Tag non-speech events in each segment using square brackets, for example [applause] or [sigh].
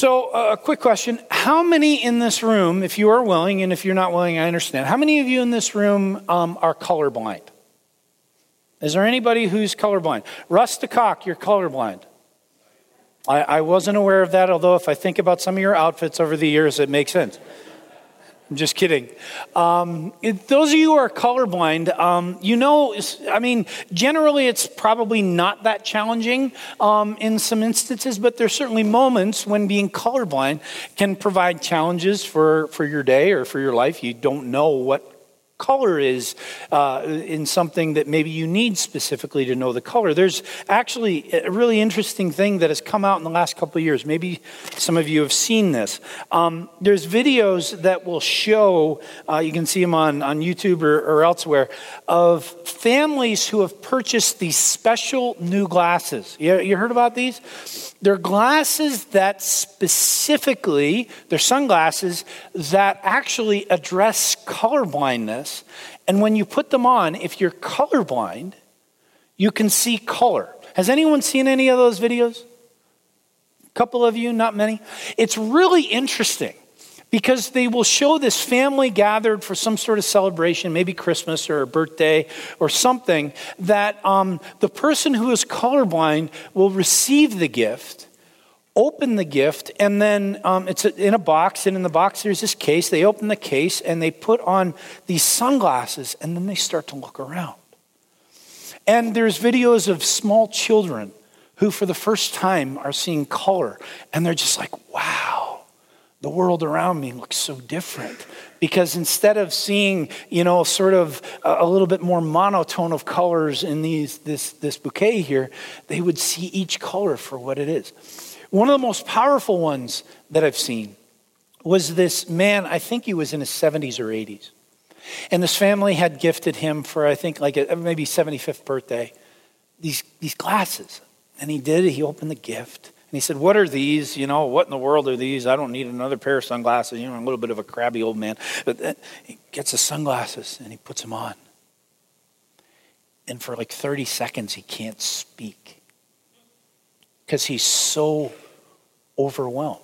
So, uh, a quick question. How many in this room, if you are willing, and if you're not willing, I understand, how many of you in this room um, are colorblind? Is there anybody who's colorblind? Russ DeCock, you're colorblind. I, I wasn't aware of that, although if I think about some of your outfits over the years, it makes sense. I'm just kidding. Um, it, those of you who are colorblind, um, you know, I mean, generally it's probably not that challenging um, in some instances, but there's certainly moments when being colorblind can provide challenges for, for your day or for your life. You don't know what color is uh, in something that maybe you need specifically to know the color. There's actually a really interesting thing that has come out in the last couple of years. Maybe some of you have seen this. Um, there's videos that will show, uh, you can see them on, on YouTube or, or elsewhere, of families who have purchased these special new glasses. You, you heard about these? They're glasses that specifically, they're sunglasses that actually address color blindness. And when you put them on, if you're colorblind, you can see color. Has anyone seen any of those videos? A couple of you, not many. It's really interesting because they will show this family gathered for some sort of celebration, maybe Christmas or a birthday or something, that um, the person who is colorblind will receive the gift, open the gift, and then um, it's in a box, and in the box there's this case. They open the case and they put on these sunglasses, and then they start to look around. And there's videos of small children who, for the first time, are seeing color, and they're just like, wow the world around me looks so different. Because instead of seeing you know sort of a, little bit more monotone of colors in these this this bouquet here they would see each color for what it is. One of the most powerful ones that i've seen was this man i think he was in his 70s or 80s and this family had gifted him for i think like a, maybe 75th birthday these these glasses. And he did he opened the gift and he said, What are these? You know, what in the world are these? I don't need another pair of sunglasses. You know, I'm a little bit of a crabby old man. But he gets his sunglasses and he puts them on. And for like 30 seconds, he can't speak because he's so overwhelmed.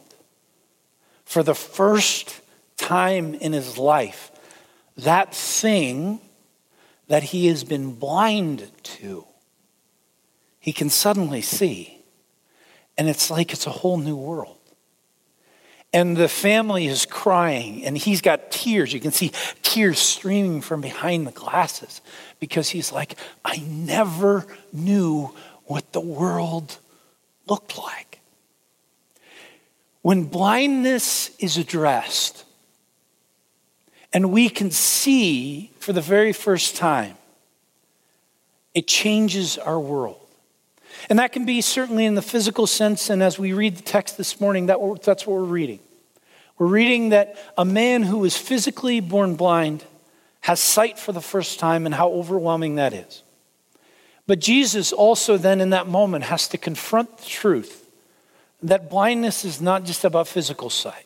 For the first time in his life, that thing that he has been blind to, he can suddenly see. And it's like it's a whole new world. And the family is crying, and he's got tears. You can see tears streaming from behind the glasses because he's like, I never knew what the world looked like. When blindness is addressed, and we can see for the very first time, it changes our world. And that can be certainly in the physical sense. And as we read the text this morning, that, that's what we're reading. We're reading that a man who was physically born blind has sight for the first time and how overwhelming that is. But Jesus also, then, in that moment, has to confront the truth that blindness is not just about physical sight.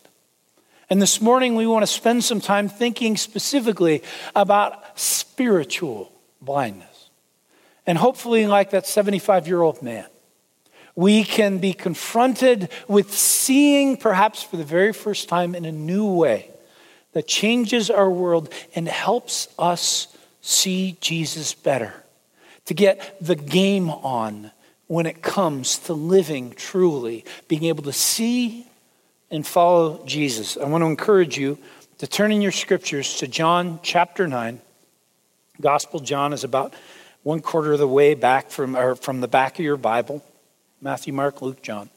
And this morning, we want to spend some time thinking specifically about spiritual blindness. And hopefully, like that 75 year old man, we can be confronted with seeing, perhaps for the very first time, in a new way that changes our world and helps us see Jesus better, to get the game on when it comes to living truly, being able to see and follow Jesus. I want to encourage you to turn in your scriptures to John chapter 9. Gospel John is about one quarter of the way back from, or from the back of your Bible Matthew, Mark, Luke, John.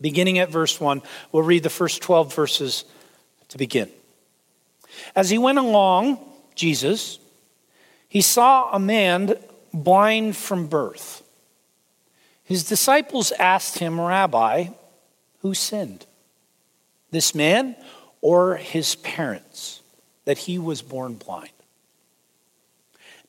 Beginning at verse 1, we'll read the first 12 verses to begin. As he went along, Jesus, he saw a man blind from birth. His disciples asked him, Rabbi, who sinned? This man or his parents, that he was born blind?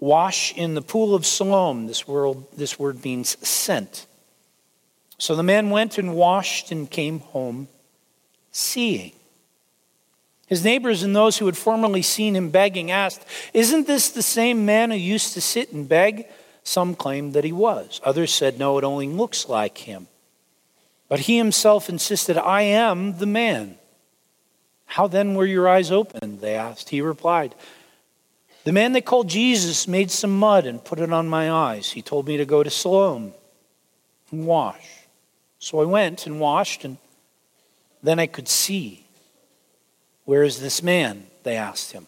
wash in the pool of Siloam. This word, this word means sent. So the man went and washed and came home seeing. His neighbors and those who had formerly seen him begging asked, Isn't this the same man who used to sit and beg? Some claimed that he was. Others said, No, it only looks like him. But he himself insisted, I am the man. How then were your eyes opened? They asked. He replied, The man they called Jesus made some mud and put it on my eyes. He told me to go to Siloam and wash. So I went and washed, and then I could see. Where is this man? They asked him.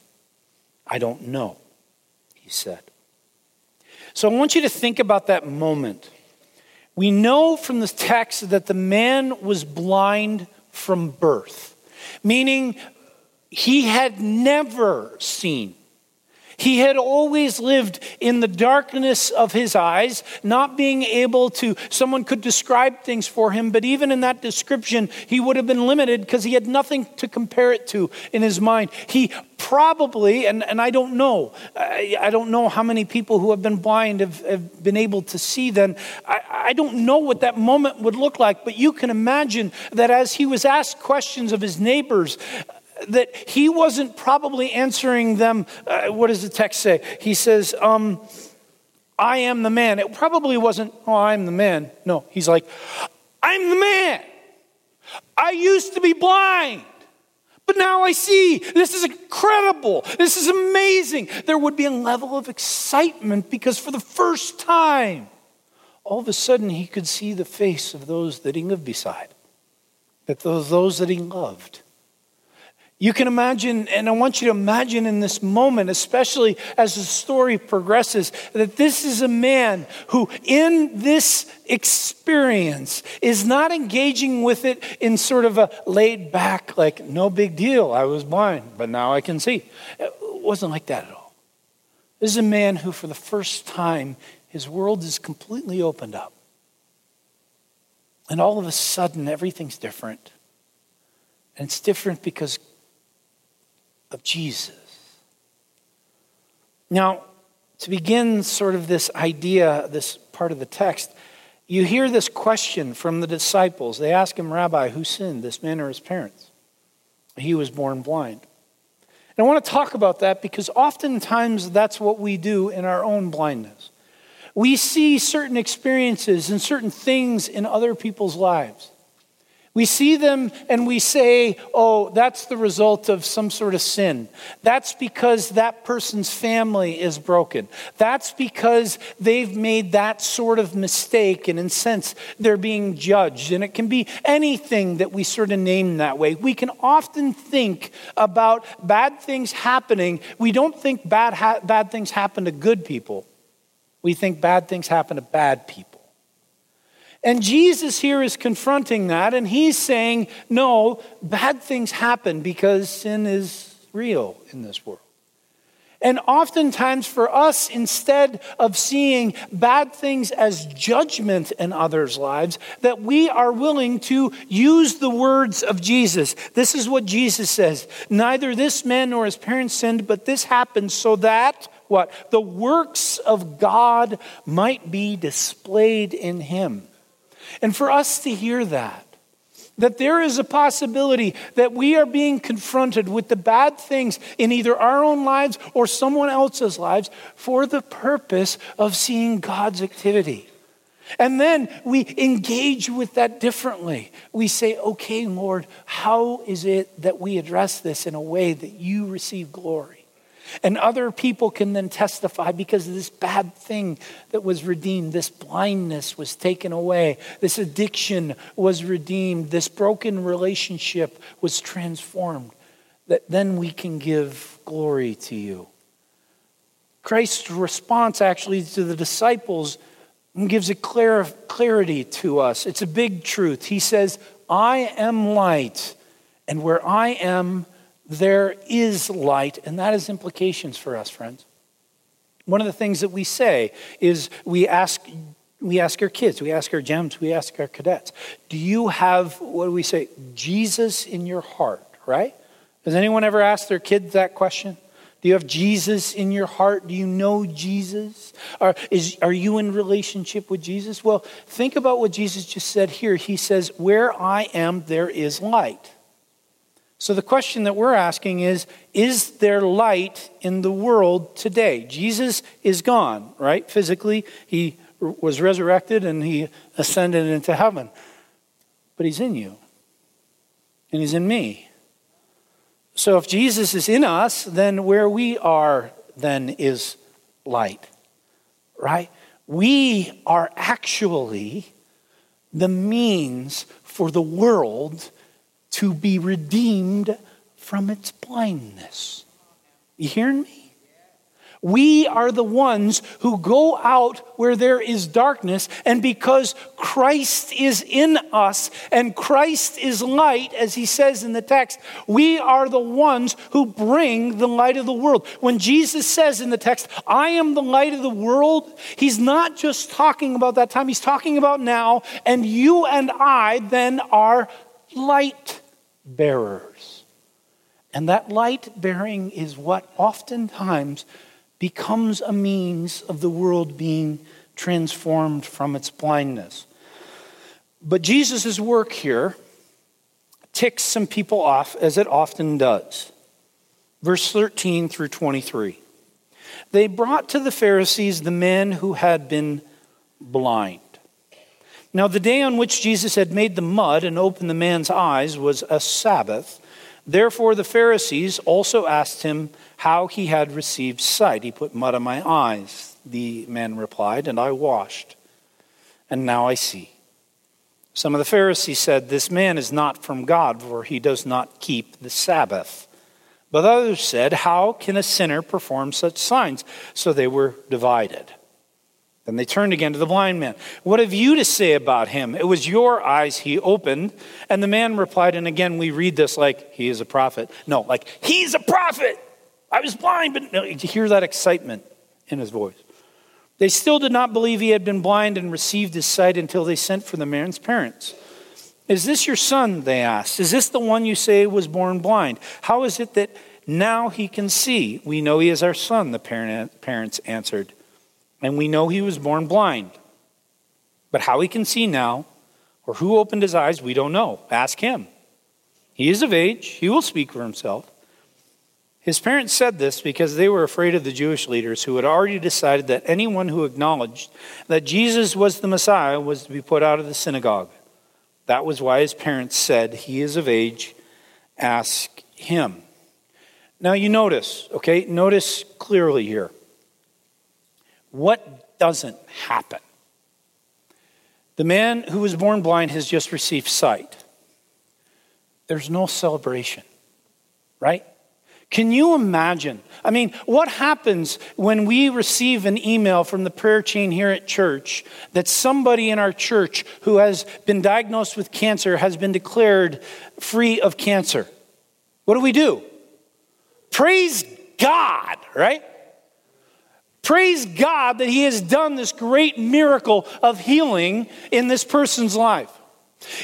I don't know, he said. So I want you to think about that moment. We know from the text that the man was blind from birth, meaning he had never seen he had always lived in the darkness of his eyes, not being able to, someone could describe things for him, but even in that description, he would have been limited because he had nothing to compare it to in his mind. He probably, and, and I don't know, I, I don't know how many people who have been blind have, have been able to see then. I, I don't know what that moment would look like, but you can imagine that as he was asked questions of his neighbors, that he wasn't probably answering them. Uh, what does the text say? He says, um, I am the man. It probably wasn't, oh, I'm the man. No, he's like, I'm the man. I used to be blind. But now I see. This is incredible. This is amazing. There would be a level of excitement because for the first time, all of a sudden he could see the face of those that he lived beside, that those, those that he loved. You can imagine, and I want you to imagine in this moment, especially as the story progresses, that this is a man who, in this experience, is not engaging with it in sort of a laid back, like, no big deal, I was blind, but now I can see. It wasn't like that at all. This is a man who, for the first time, his world is completely opened up. And all of a sudden, everything's different. And it's different because of Jesus. Now, to begin sort of this idea, this part of the text, you hear this question from the disciples. They ask him, Rabbi, who sinned, this man or his parents? He was born blind. And I want to talk about that because oftentimes that's what we do in our own blindness. We see certain experiences and certain things in other people's lives. We see them and we say, oh, that's the result of some sort of sin. That's because that person's family is broken. That's because they've made that sort of mistake, and in a sense, they're being judged. And it can be anything that we sort of name that way. We can often think about bad things happening. We don't think bad, ha- bad things happen to good people, we think bad things happen to bad people. And Jesus here is confronting that, and he's saying, no, bad things happen because sin is real in this world. And oftentimes, for us, instead of seeing bad things as judgment in others' lives, that we are willing to use the words of Jesus. This is what Jesus says Neither this man nor his parents sinned, but this happened so that, what? The works of God might be displayed in him. And for us to hear that, that there is a possibility that we are being confronted with the bad things in either our own lives or someone else's lives for the purpose of seeing God's activity. And then we engage with that differently. We say, okay, Lord, how is it that we address this in a way that you receive glory? And other people can then testify because this bad thing that was redeemed, this blindness was taken away, this addiction was redeemed, this broken relationship was transformed, that then we can give glory to you. Christ's response actually to the disciples gives a clear, clarity to us. It's a big truth. He says, I am light, and where I am, there is light, and that has implications for us, friends. One of the things that we say is we ask We ask our kids, we ask our gems, we ask our cadets, do you have, what do we say, Jesus in your heart, right? Has anyone ever asked their kids that question? Do you have Jesus in your heart? Do you know Jesus? Are, is, are you in relationship with Jesus? Well, think about what Jesus just said here. He says, Where I am, there is light. So the question that we're asking is Is there light in the world today? Jesus is gone, right? Physically, he was resurrected and he ascended into heaven. But he's in you, and he's in me. So if Jesus is in us, then where we are then is light, right? We are actually the means for the world to be redeemed from its blindness. You hearing me? We are the ones who go out where there is darkness, and because Christ is in us and Christ is light, as he says in the text, we are the ones who bring the light of the world. When Jesus says in the text, I am the light of the world, he's not just talking about that time, he's talking about now, and you and I then are light bearers. And that light bearing is what oftentimes becomes a means of the world being transformed from its blindness. But Jesus' work here ticks some people off, as it often does. Verse 13 through 23. They brought to the Pharisees the men who had been blind. Now, the day on which Jesus had made the mud and opened the man's eyes was a Sabbath. Therefore, the Pharisees also asked him how he had received sight. He put mud on my eyes, the man replied, and I washed, and now I see. Some of the Pharisees said, This man is not from God, for he does not keep the Sabbath. But others said, How can a sinner perform such signs? So they were divided. Then they turned again to the blind man. What have you to say about him? It was your eyes he opened. And the man replied, and again we read this like he is a prophet. No, like he's a prophet. I was blind, but no, you hear that excitement in his voice. They still did not believe he had been blind and received his sight until they sent for the man's parents. Is this your son? They asked. Is this the one you say was born blind? How is it that now he can see? We know he is our son, the parents answered and we know he was born blind. But how he can see now, or who opened his eyes, we don't know. Ask him. He is of age, he will speak for himself. His parents said this because they were afraid of the Jewish leaders who had already decided that anyone who acknowledged that Jesus was the Messiah was to be put out of the synagogue. That was why his parents said, He is of age, ask him. Now you notice, okay, notice clearly here. What doesn't happen? The man who was born blind has just received sight. There's no celebration, right? Can you imagine? I mean, what happens when we receive an email from the prayer chain here at church that somebody in our church who has been diagnosed with cancer has been declared free of cancer? What do we do? Praise God, right? Praise God that He has done this great miracle of healing in this person's life.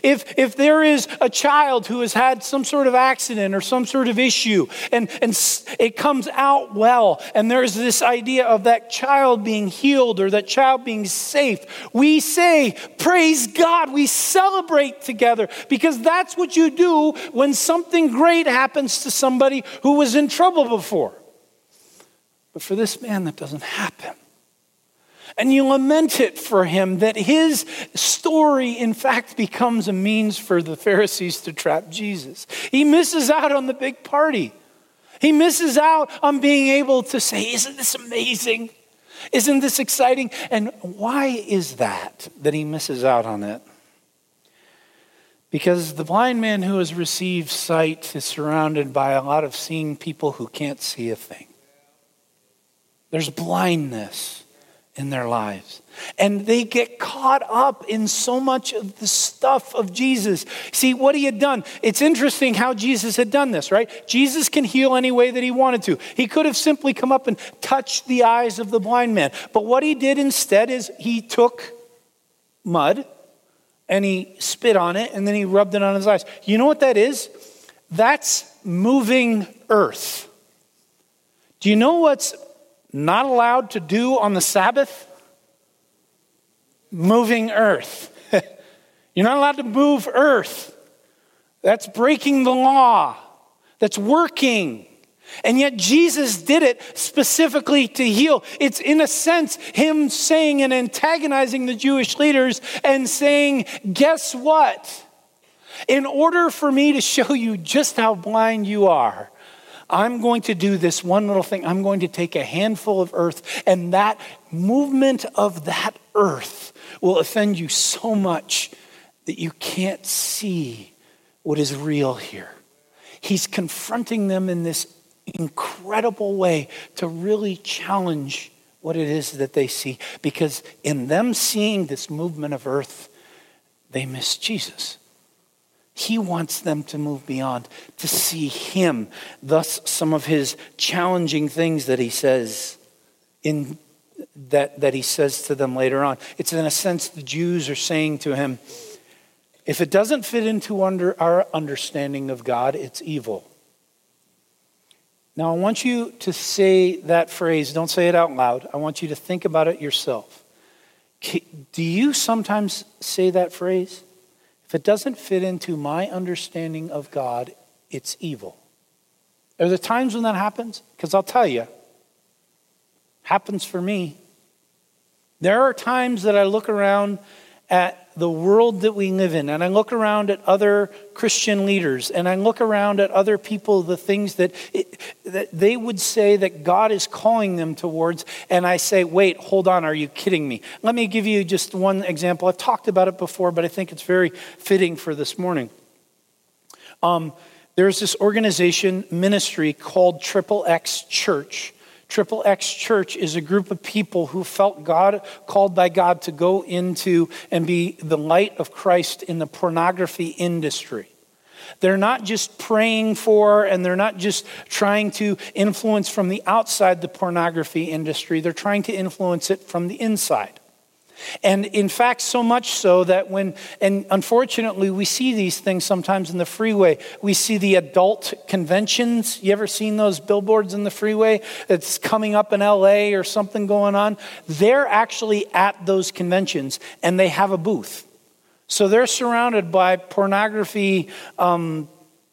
If, if there is a child who has had some sort of accident or some sort of issue and, and it comes out well, and there's this idea of that child being healed or that child being safe, we say, Praise God. We celebrate together because that's what you do when something great happens to somebody who was in trouble before. But for this man, that doesn't happen. And you lament it for him that his story, in fact, becomes a means for the Pharisees to trap Jesus. He misses out on the big party. He misses out on being able to say, Isn't this amazing? Isn't this exciting? And why is that that he misses out on it? Because the blind man who has received sight is surrounded by a lot of seeing people who can't see a thing. There's blindness in their lives. And they get caught up in so much of the stuff of Jesus. See, what he had done, it's interesting how Jesus had done this, right? Jesus can heal any way that he wanted to. He could have simply come up and touched the eyes of the blind man. But what he did instead is he took mud and he spit on it and then he rubbed it on his eyes. You know what that is? That's moving earth. Do you know what's not allowed to do on the Sabbath? Moving earth. [laughs] You're not allowed to move earth. That's breaking the law. That's working. And yet Jesus did it specifically to heal. It's in a sense him saying and antagonizing the Jewish leaders and saying, guess what? In order for me to show you just how blind you are, I'm going to do this one little thing. I'm going to take a handful of earth, and that movement of that earth will offend you so much that you can't see what is real here. He's confronting them in this incredible way to really challenge what it is that they see. Because in them seeing this movement of earth, they miss Jesus. He wants them to move beyond, to see Him. Thus, some of His challenging things that He says in that, that He says to them later on. It's in a sense the Jews are saying to Him, if it doesn't fit into under our understanding of God, it's evil. Now, I want you to say that phrase. Don't say it out loud. I want you to think about it yourself. Do you sometimes say that phrase? If it doesn't fit into my understanding of God, it's evil. Are there times when that happens? Because I'll tell you, happens for me. There are times that I look around at the world that we live in, and I look around at other Christian leaders, and I look around at other people, the things that, it, that they would say that God is calling them towards, and I say, wait, hold on, are you kidding me? Let me give you just one example. I've talked about it before, but I think it's very fitting for this morning. Um, there's this organization, ministry called Triple X Church Triple X Church is a group of people who felt God called by God to go into and be the light of Christ in the pornography industry. They're not just praying for and they're not just trying to influence from the outside the pornography industry, they're trying to influence it from the inside. And in fact, so much so that when, and unfortunately, we see these things sometimes in the freeway. We see the adult conventions. You ever seen those billboards in the freeway that's coming up in LA or something going on? They're actually at those conventions and they have a booth. So they're surrounded by pornography. Um,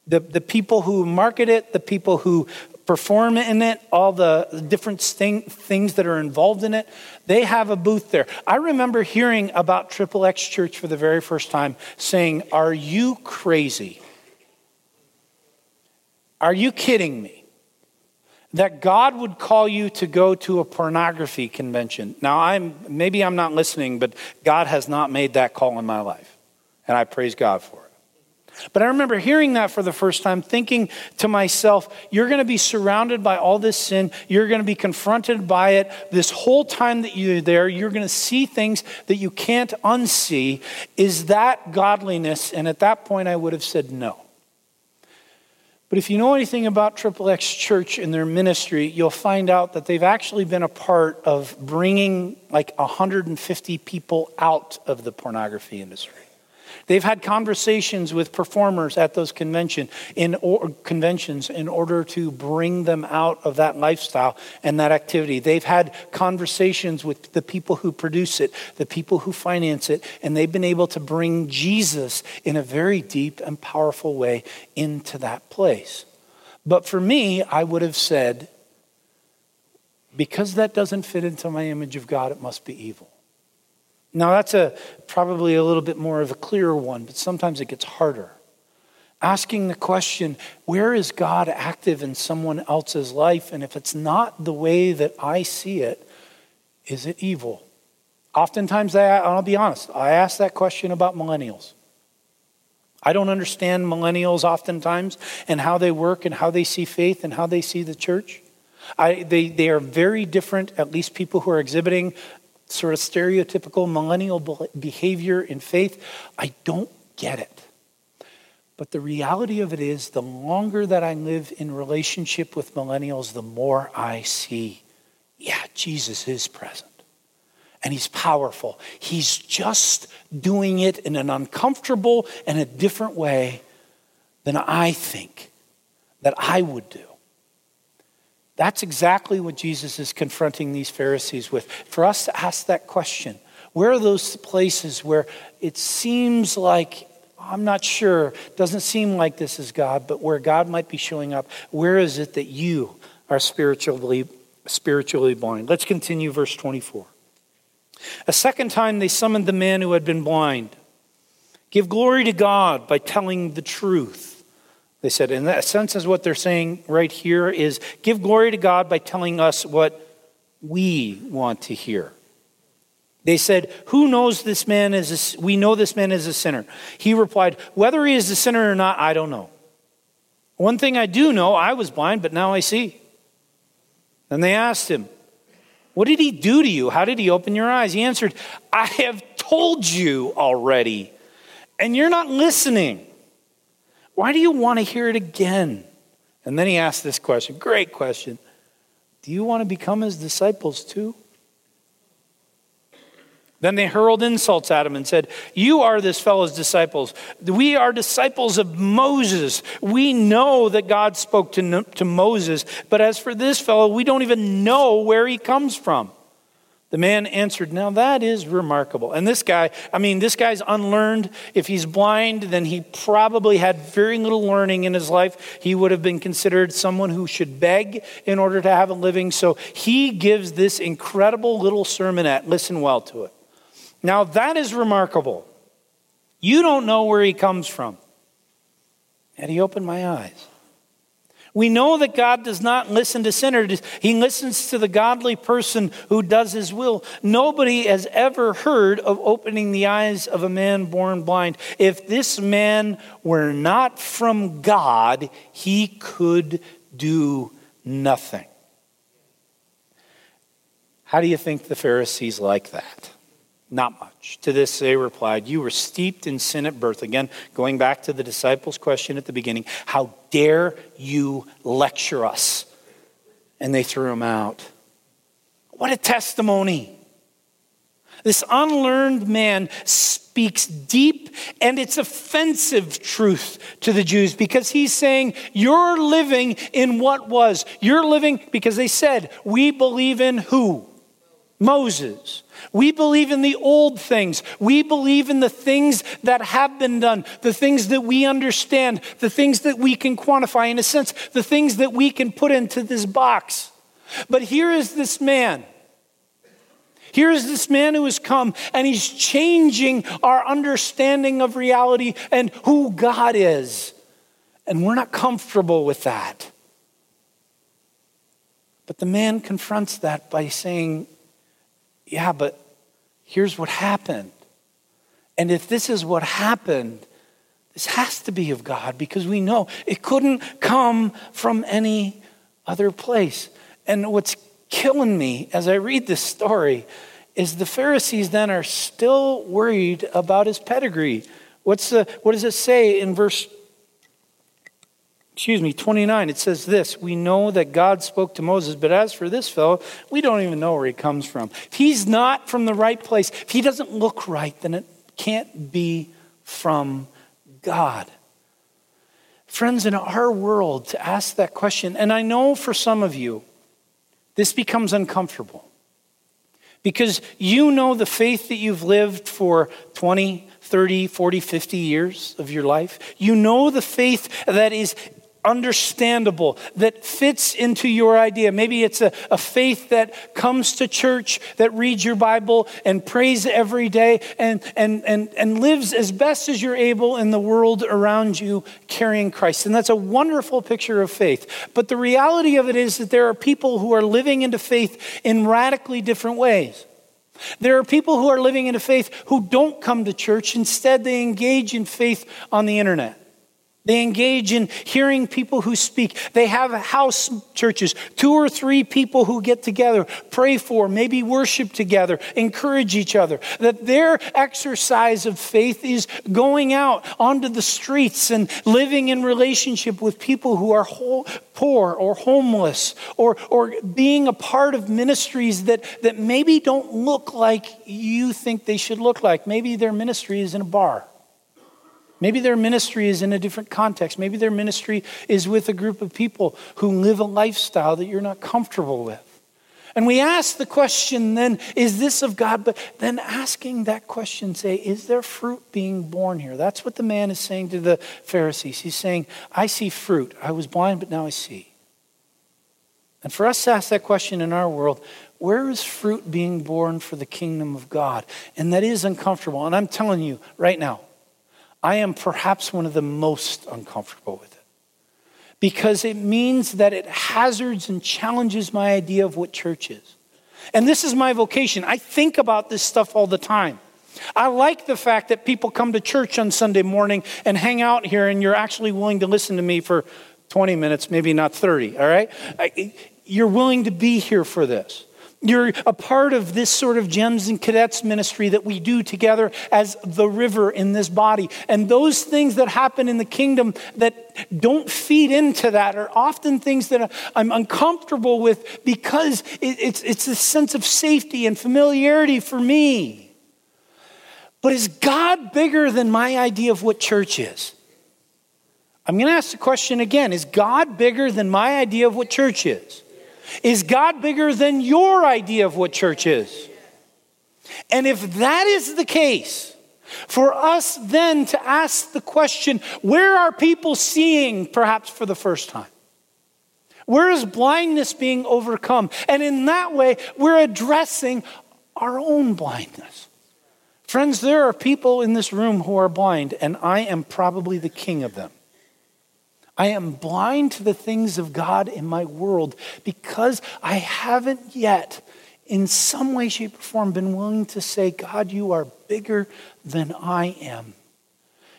the, the people who market it, the people who perform in it, all the different thing, things that are involved in it. They have a booth there. I remember hearing about Triple X Church for the very first time saying, Are you crazy? Are you kidding me? That God would call you to go to a pornography convention. Now, I'm, maybe I'm not listening, but God has not made that call in my life. And I praise God for it. But I remember hearing that for the first time, thinking to myself, you're going to be surrounded by all this sin. You're going to be confronted by it. This whole time that you're there, you're going to see things that you can't unsee. Is that godliness? And at that point, I would have said no. But if you know anything about Triple X Church and their ministry, you'll find out that they've actually been a part of bringing like 150 people out of the pornography industry. They've had conversations with performers at those convention in or, conventions in order to bring them out of that lifestyle and that activity. They've had conversations with the people who produce it, the people who finance it, and they've been able to bring Jesus in a very deep and powerful way into that place. But for me, I would have said, because that doesn't fit into my image of God, it must be evil. Now, that's a, probably a little bit more of a clearer one, but sometimes it gets harder. Asking the question, where is God active in someone else's life? And if it's not the way that I see it, is it evil? Oftentimes, I, I'll be honest, I ask that question about millennials. I don't understand millennials oftentimes and how they work and how they see faith and how they see the church. I, they, they are very different, at least people who are exhibiting sort of stereotypical millennial behavior in faith. I don't get it. But the reality of it is, the longer that I live in relationship with millennials, the more I see, yeah, Jesus is present. and he's powerful. He's just doing it in an uncomfortable and a different way than I think that I would do. That's exactly what Jesus is confronting these Pharisees with. For us to ask that question, where are those places where it seems like, I'm not sure, doesn't seem like this is God, but where God might be showing up, where is it that you are spiritually, spiritually blind? Let's continue verse 24. A second time they summoned the man who had been blind. Give glory to God by telling the truth. They said, in that sense, is what they're saying right here is give glory to God by telling us what we want to hear. They said, Who knows this man is a, we know this man is a sinner. He replied, Whether he is a sinner or not, I don't know. One thing I do know, I was blind, but now I see. And they asked him, What did he do to you? How did he open your eyes? He answered, I have told you already, and you're not listening. Why do you want to hear it again? And then he asked this question great question. Do you want to become his disciples too? Then they hurled insults at him and said, You are this fellow's disciples. We are disciples of Moses. We know that God spoke to, to Moses, but as for this fellow, we don't even know where he comes from. The man answered, Now that is remarkable. And this guy, I mean, this guy's unlearned. If he's blind, then he probably had very little learning in his life. He would have been considered someone who should beg in order to have a living. So he gives this incredible little sermonette. Listen well to it. Now that is remarkable. You don't know where he comes from. And he opened my eyes. We know that God does not listen to sinners. He listens to the godly person who does his will. Nobody has ever heard of opening the eyes of a man born blind. If this man were not from God, he could do nothing. How do you think the Pharisees like that? Not much. To this they replied, You were steeped in sin at birth. Again, going back to the disciples' question at the beginning, How dare you lecture us? And they threw him out. What a testimony. This unlearned man speaks deep and it's offensive truth to the Jews because he's saying, You're living in what was. You're living because they said, We believe in who? Moses. We believe in the old things. We believe in the things that have been done, the things that we understand, the things that we can quantify, in a sense, the things that we can put into this box. But here is this man. Here is this man who has come and he's changing our understanding of reality and who God is. And we're not comfortable with that. But the man confronts that by saying, yeah, but here's what happened. And if this is what happened, this has to be of God because we know it couldn't come from any other place. And what's killing me as I read this story is the Pharisees then are still worried about his pedigree. What's the, what does it say in verse excuse me, 29, it says this We know that God spoke to Moses, but as for this fellow, we don't even know where he comes from. If he's not from the right place, if he doesn't look right, then it can't be from God. Friends, in our world, to ask that question, and I know for some of you, this becomes uncomfortable because you know the faith that you've lived for 20, 30, 40, 50 years of your life. You know the faith that is understandable, that fits into your idea. Maybe it's a, a faith that comes to church, that reads your Bible and prays every day and, and, and, and lives as best as you're able in the world around you carrying Christ. And that's a wonderful picture of faith. But the reality of it is that there are people who are living into faith in radically different ways. There are people who are living into faith who don't come to church. Instead, they engage in faith on the internet. They engage in hearing people who speak. They have house churches, two or three people who get together, pray for, maybe worship together, encourage each other. That their exercise of faith is going out onto the streets and living in relationship with people who are whole, poor or homeless or, or being a part of ministries that, that maybe don't look like you think they should look like. Maybe their ministry is in a bar. Maybe their ministry is in a different context. Maybe their ministry is with a group of people who live a lifestyle that you're not comfortable with. And we ask the question then, is this of God? But then asking that question, say, is there fruit being born here? That's what the man is saying to the Pharisees. He's saying, I see fruit. I was blind, but now I see. And for us to ask that question in our world, where is fruit being born for the kingdom of God? And that is uncomfortable. And I'm telling you right now, I am perhaps one of the most uncomfortable with it because it means that it hazards and challenges my idea of what church is. And this is my vocation. I think about this stuff all the time. I like the fact that people come to church on Sunday morning and hang out here, and you're actually willing to listen to me for 20 minutes, maybe not 30, all right? You're willing to be here for this. You're a part of this sort of gems and cadets ministry that we do together as the river in this body. And those things that happen in the kingdom that don't feed into that are often things that I'm uncomfortable with because it's, it's a sense of safety and familiarity for me. But is God bigger than my idea of what church is? I'm going to ask the question again Is God bigger than my idea of what church is? Is God bigger than your idea of what church is? And if that is the case, for us then to ask the question where are people seeing perhaps for the first time? Where is blindness being overcome? And in that way, we're addressing our own blindness. Friends, there are people in this room who are blind, and I am probably the king of them. I am blind to the things of God in my world because I haven't yet, in some way, shape, or form, been willing to say, God, you are bigger than I am.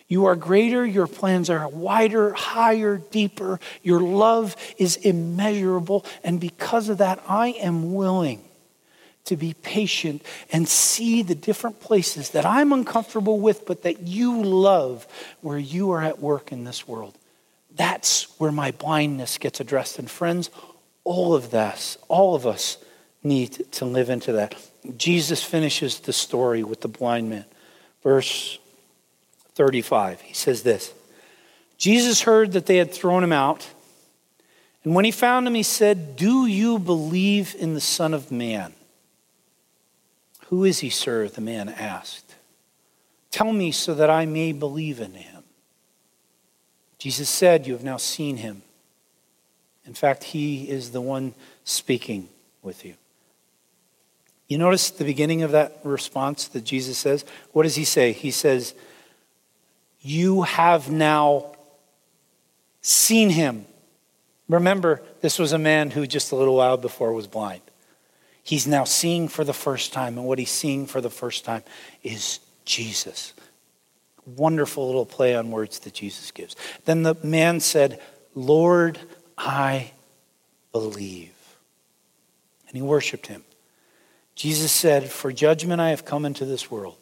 You are greater, your plans are wider, higher, deeper. Your love is immeasurable. And because of that, I am willing to be patient and see the different places that I'm uncomfortable with, but that you love where you are at work in this world. That's where my blindness gets addressed. And friends, all of this, all of us need to live into that. Jesus finishes the story with the blind man. Verse 35, he says this Jesus heard that they had thrown him out. And when he found him, he said, Do you believe in the Son of Man? Who is he, sir? The man asked. Tell me so that I may believe in him. Jesus said, You have now seen him. In fact, he is the one speaking with you. You notice the beginning of that response that Jesus says? What does he say? He says, You have now seen him. Remember, this was a man who just a little while before was blind. He's now seeing for the first time, and what he's seeing for the first time is Jesus wonderful little play on words that Jesus gives. Then the man said, Lord, I believe. And he worshiped him. Jesus said, For judgment I have come into this world,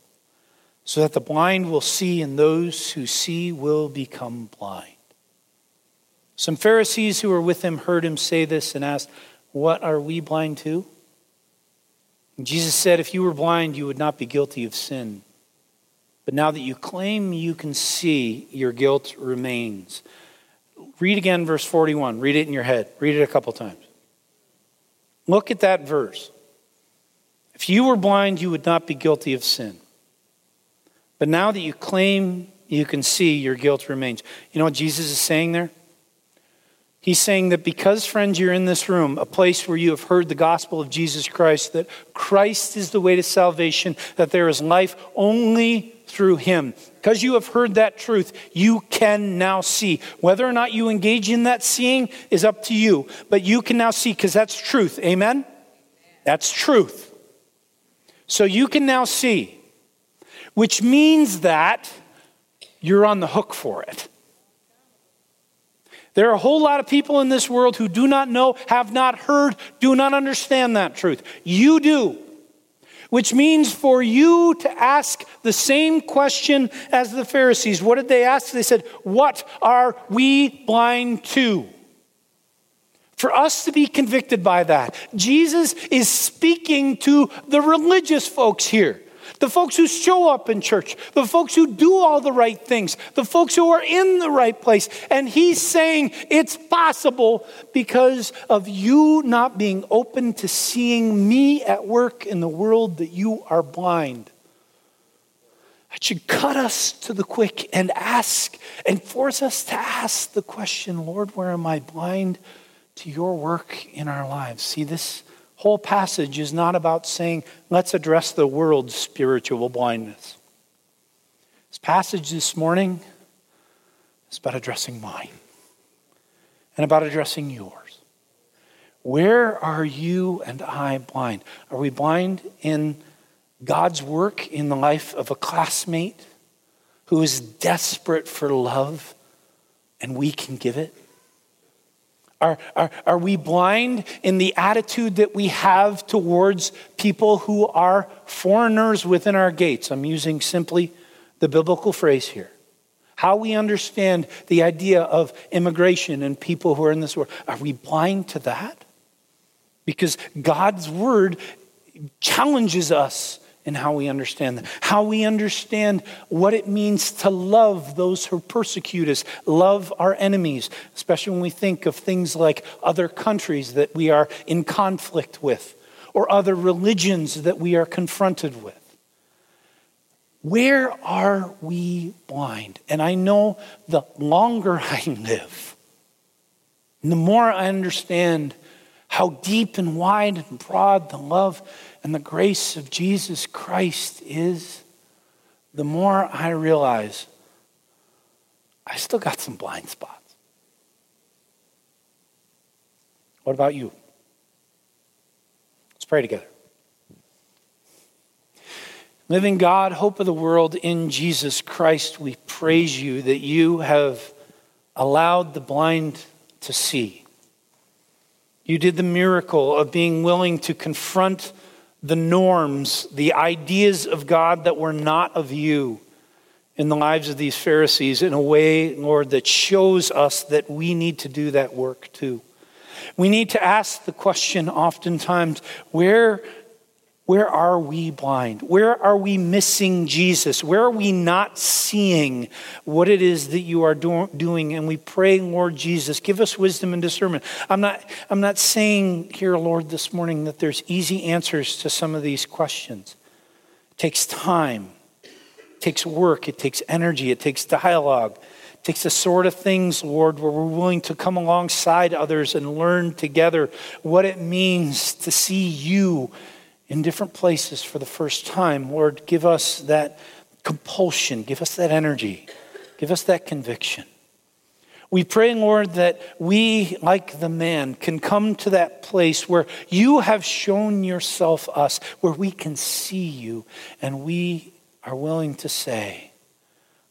so that the blind will see, and those who see will become blind. Some Pharisees who were with him heard him say this and asked, What are we blind to? And Jesus said, If you were blind, you would not be guilty of sin. But now that you claim you can see, your guilt remains. Read again verse 41. Read it in your head. Read it a couple times. Look at that verse. If you were blind, you would not be guilty of sin. But now that you claim you can see, your guilt remains. You know what Jesus is saying there? He's saying that because, friends, you're in this room, a place where you have heard the gospel of Jesus Christ, that Christ is the way to salvation, that there is life only through him. Because you have heard that truth, you can now see. Whether or not you engage in that seeing is up to you, but you can now see because that's truth. Amen? That's truth. So you can now see, which means that you're on the hook for it. There are a whole lot of people in this world who do not know, have not heard, do not understand that truth. You do. Which means for you to ask the same question as the Pharisees. What did they ask? They said, What are we blind to? For us to be convicted by that, Jesus is speaking to the religious folks here the folks who show up in church, the folks who do all the right things, the folks who are in the right place. And he's saying it's possible because of you not being open to seeing me at work in the world that you are blind. That should cut us to the quick and ask and force us to ask the question Lord, where am I blind to your work in our lives? See, this whole passage is not about saying, let's address the world's spiritual blindness. This passage this morning is about addressing mine and about addressing yours. Where are you and I blind? Are we blind in God's work in the life of a classmate who is desperate for love and we can give it? Are, are, are we blind in the attitude that we have towards people who are foreigners within our gates? I'm using simply the biblical phrase here. How we understand the idea of immigration and people who are in this world. Are we blind to that? Because God's word challenges us in how we understand that. How we understand what it means to love those who persecute us, love our enemies, especially when we think of things like other countries that we are in conflict with or other religions that we are confronted with. Where are we blind? And I know the longer [laughs] I live, the more I understand how deep and wide and broad the love and the grace of Jesus Christ is, the more I realize I still got some blind spots. What about you? Let's pray together. Living God, hope of the world in Jesus Christ, we praise you that you have allowed the blind to see. You did the miracle of being willing to confront the norms, the ideas of God that were not of you in the lives of these Pharisees in a way, Lord, that shows us that we need to do that work too. We need to ask the question oftentimes where where are we blind? Where are we missing Jesus? Where are we not seeing what it is that you are do- doing? And we pray, Lord Jesus, give us wisdom and discernment. I'm not, I'm not saying here, Lord, this morning that there's easy answers to some of these questions. It takes time, it takes work, it takes energy, it takes dialogue. It takes the sort of things, Lord, where we're willing to come alongside others and learn together what it means to see you in different places for the first time. Lord, give us that compulsion, give us that energy, give us that conviction. We pray, Lord, that we, like the man, can come to that place where you have shown yourself us, where we can see you, and we are willing to say,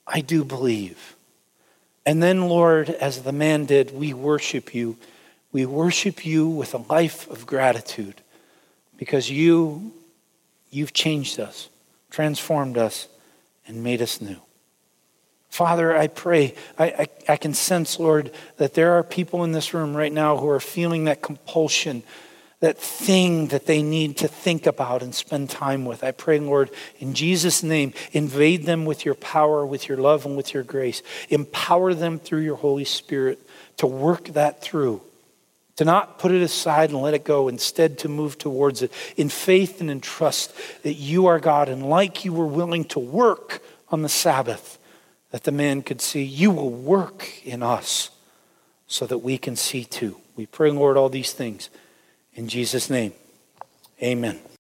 I do believe. And then, Lord, as the man did, we worship you. We worship you with a life of gratitude because you, you've changed us, transformed us, and made us new. Father, I pray, I, I, I, can sense, Lord, that there are people in this room right now who are feeling that compulsion, that thing that they need to think about and spend time with. I pray, Lord, in Jesus' name, invade them with your power, with your love, and with your grace. Empower them through your Holy Spirit to work that through to not put it aside and let it go, instead to move towards it in faith and in trust that you are God. And like you were willing to work on the Sabbath, that the man could see, you will work in us so that we can see too. We pray, Lord, all these things. In Jesus' name, amen.